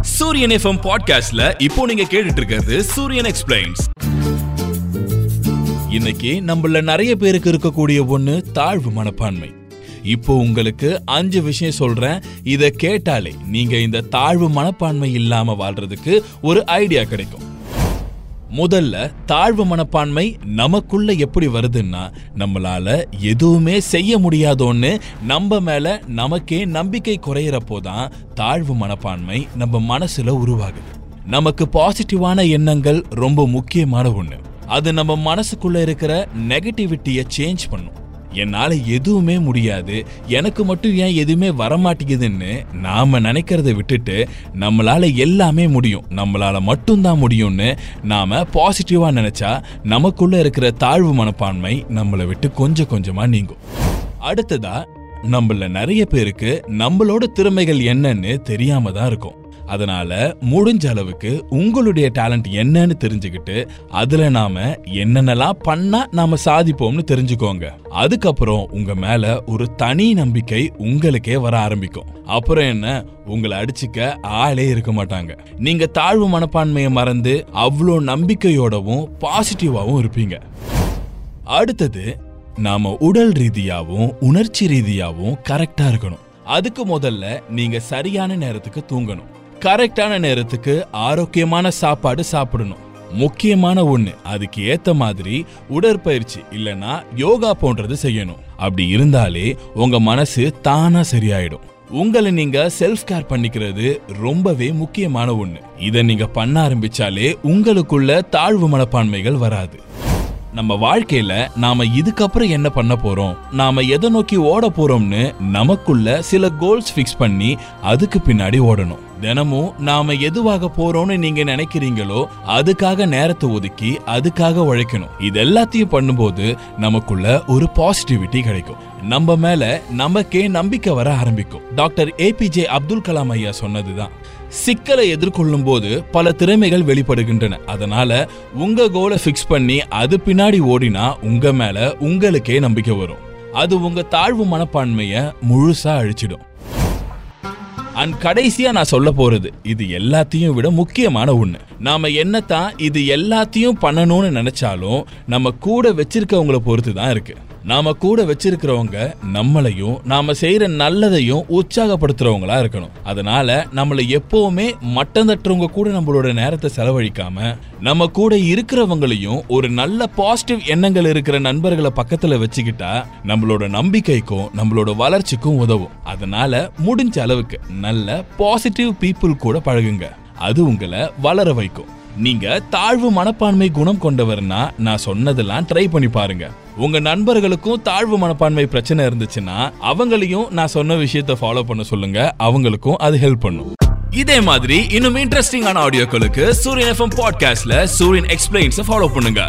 சூரியன் எஃப்எம் பாட்காஸ்ட்ல இப்போ நீங்க கேட்டுட்டு இருக்கிறது சூரியன் எக்ஸ்பிளைன்ஸ் இன்னைக்கு நம்மள நிறைய பேருக்கு இருக்கக்கூடிய ஒண்ணு தாழ்வு மனப்பான்மை. இப்போ உங்களுக்கு அஞ்சு விஷயம் சொல்றேன். இதை கேட்டாலே நீங்க இந்த தாழ்வு மனப்பான்மை இல்லாம வாழ்றதுக்கு ஒரு ஐடியா கிடைக்கும். முதல்ல தாழ்வு மனப்பான்மை நமக்குள்ள எப்படி வருதுன்னா நம்மளால எதுவுமே செய்ய முடியாதோன்னு நம்ம மேல நமக்கே நம்பிக்கை குறையிறப்போ தான் தாழ்வு மனப்பான்மை நம்ம மனசுல உருவாகுது. நமக்கு பாசிட்டிவான எண்ணங்கள் ரொம்ப முக்கியமான ஒண்ணு. அது நம்ம மனசுக்குள்ள இருக்கிற நெகட்டிவிட்டியை சேஞ்ச் பண்ணும். என்னால் எதுவுமே முடியாது. எனக்கு மட்டும் ஏன் எதுவுமே வரமாட்டேங்குதுன்னு நாம் நினைக்கிறத விட்டுட்டு நம்மளால் எல்லாமே முடியும். நம்மளால் மட்டும்தான் முடியும்னு நாம் பாசிட்டிவாக நினச்சா நமக்குள்ளே இருக்கிற தாழ்வு மனப்பான்மை நம்மளை விட்டு கொஞ்சம் கொஞ்சமாக நீங்கும். அடுத்ததா நம்மள நிறைய பேருக்கு நம்மளோட திறமைகள் என்னன்னு தெரியாம தான் இருக்கும். அதனால முடிஞ்ச அளவுக்கு உங்களுடைய டேலண்ட் என்னன்னு தெரிஞ்சுக்கிட்டு அதுல நாம என்னென்னலாம் பண்ணா நாம சாதிப்போம்னு தெரிஞ்சுக்கோங்க. அதுக்கப்புறம் உங்க மேல ஒரு தனி நம்பிக்கை உங்களுக்கே வர ஆரம்பிக்கும். அப்புறம் என்ன? உங்களை அடிச்சுக்க ஆளே இருக்க மாட்டாங்க. நீங்க தாழ்வு மனப்பான்மையை மறந்து அவ்வளோ நம்பிக்கையோடவும் பாசிட்டிவாகவும் இருப்பீங்க. அடுத்தது நாம உடல் ரீதியாகவும் உணர்ச்சி ரீதியாகவும் கரெக்டா இருக்கணும். அதுக்கு முதல்ல நீங்க சரியான நேரத்துக்கு தூங்கணும். கரெக்டான நேரத்துக்கு ஆரோக்கியமான சாப்பாடு சாப்பிடணும். முக்கியமான ஒண்ணு அதுக்கு ஏத்த மாதிரி உடற்பயிற்சி இல்லனா யோகா போன்றது செய்யணும். அப்படி இருந்தாலே உங்க மனசு தானா சரியாயிடும். உங்களை நீங்க செல்ஃப் கேர் பண்ணிக்கிறது ரொம்பவே முக்கியமான ஒண்ணு. இதை நீங்க பண்ண ஆரம்பிச்சாலே உங்களுக்குள்ள தாழ்வு மனப்பான்மைகள் வராது. நம்ம வாழ்க்கையில நாம இதுக்கப்புறம் என்ன பண்ண போறோம்? நாம எதை நோக்கி ஓட போறோம்னு நமக்குள்ள சில கோல்ஸ் ஃபிக்ஸ் பண்ணி அதுக்கு பின்னாடி ஓடணும். தினமும் நாம எதுவாக போறோம்னு நீங்க நினைக்கிறீங்களோ அதுக்காக நேரத்தை ஒதுக்கி அதுக்காக உழைக்கணும். இது எல்லாத்தையும் பண்ணும்போது நமக்குள்ள ஒரு பாசிட்டிவிட்டி கிடைக்கும். நம்ம மேல நமக்கே நம்பிக்கை வர ஆரம்பிக்கும். டாக்டர் ஏபிஜே அப்துல் கலாம் ஐயா சொன்னதுதான். சிக்கலை எதிர்கொள்ளும் போது பல திறமைகள் வெளிப்படுகின்றன. அதனால உங்க கோலை ஃபிக்ஸ் பண்ணி அது பின்னாடி ஓடினா உங்க மேல உங்களுக்கே நம்பிக்கை வரும். அது உங்க தாழ்வு மனப்பான்மையை முழுசா அழிச்சிடும். அண்ட் கடைசியா நான் சொல்ல போறது இது எல்லாத்தையும் விட முக்கியமான ஒண்ணு. நாம என்னத்தான் இது எல்லாத்தையும் பண்ணணும்னு நினைச்சாலும் நம்ம கூட வச்சிருக்கவங்களை பொறுத்து தான் இருக்கு. நாம கூட வச்சிருக்கிறவங்க நம்மளையும் நாம செய்யற நல்லதையும் உற்சாகப்படுத்துறவங்களா இருக்கணும். அதனால நம்மளை எப்பவுமே மட்டம் தட்டுறவங்க கூட நம்மளோட நேரத்தை செலவழிக்காம நம்ம கூட இருக்கிறவங்களையும் ஒரு நல்ல பாசிட்டிவ் எண்ணங்கள் இருக்கிற நண்பர்களை பக்கத்துல வச்சுக்கிட்டா நம்மளோட நம்பிக்கைக்கும் நம்மளோட வளர்ச்சிக்கும் உதவும். அதனால முடிஞ்ச அளவுக்கு நல்ல பாசிட்டிவ் பீப்புள் கூட பழகுங்க. அது உங்களை வளர வைக்கும். நீங்க தாழ்வு மனப்பான்மை குணம் கொண்டவர்னா நான் சொன்னதெல்லாம் ட்ரை பண்ணி பாருங்க. உங்க நண்பர்களுக்கும் தாழ்வு மனப்பான்மை பிரச்சனை இருந்துச்சுன்னா அவங்களையும் நான் சொன்ன விஷயத்த ஃபாலோ பண்ண சொல்லுங்க. அவங்களுக்கும் அது ஹெல்ப் பண்ணும். இதே மாதிரி இன்னும் இன்ட்ரெஸ்டிங்கான ஆடியோக்களுக்கு சூரியன் எஃப்எம் பாட்காஸ்ட்ல சூரியன் எக்ஸ்பிளைன்ஸ் ஃபாலோ பண்ணுங்க.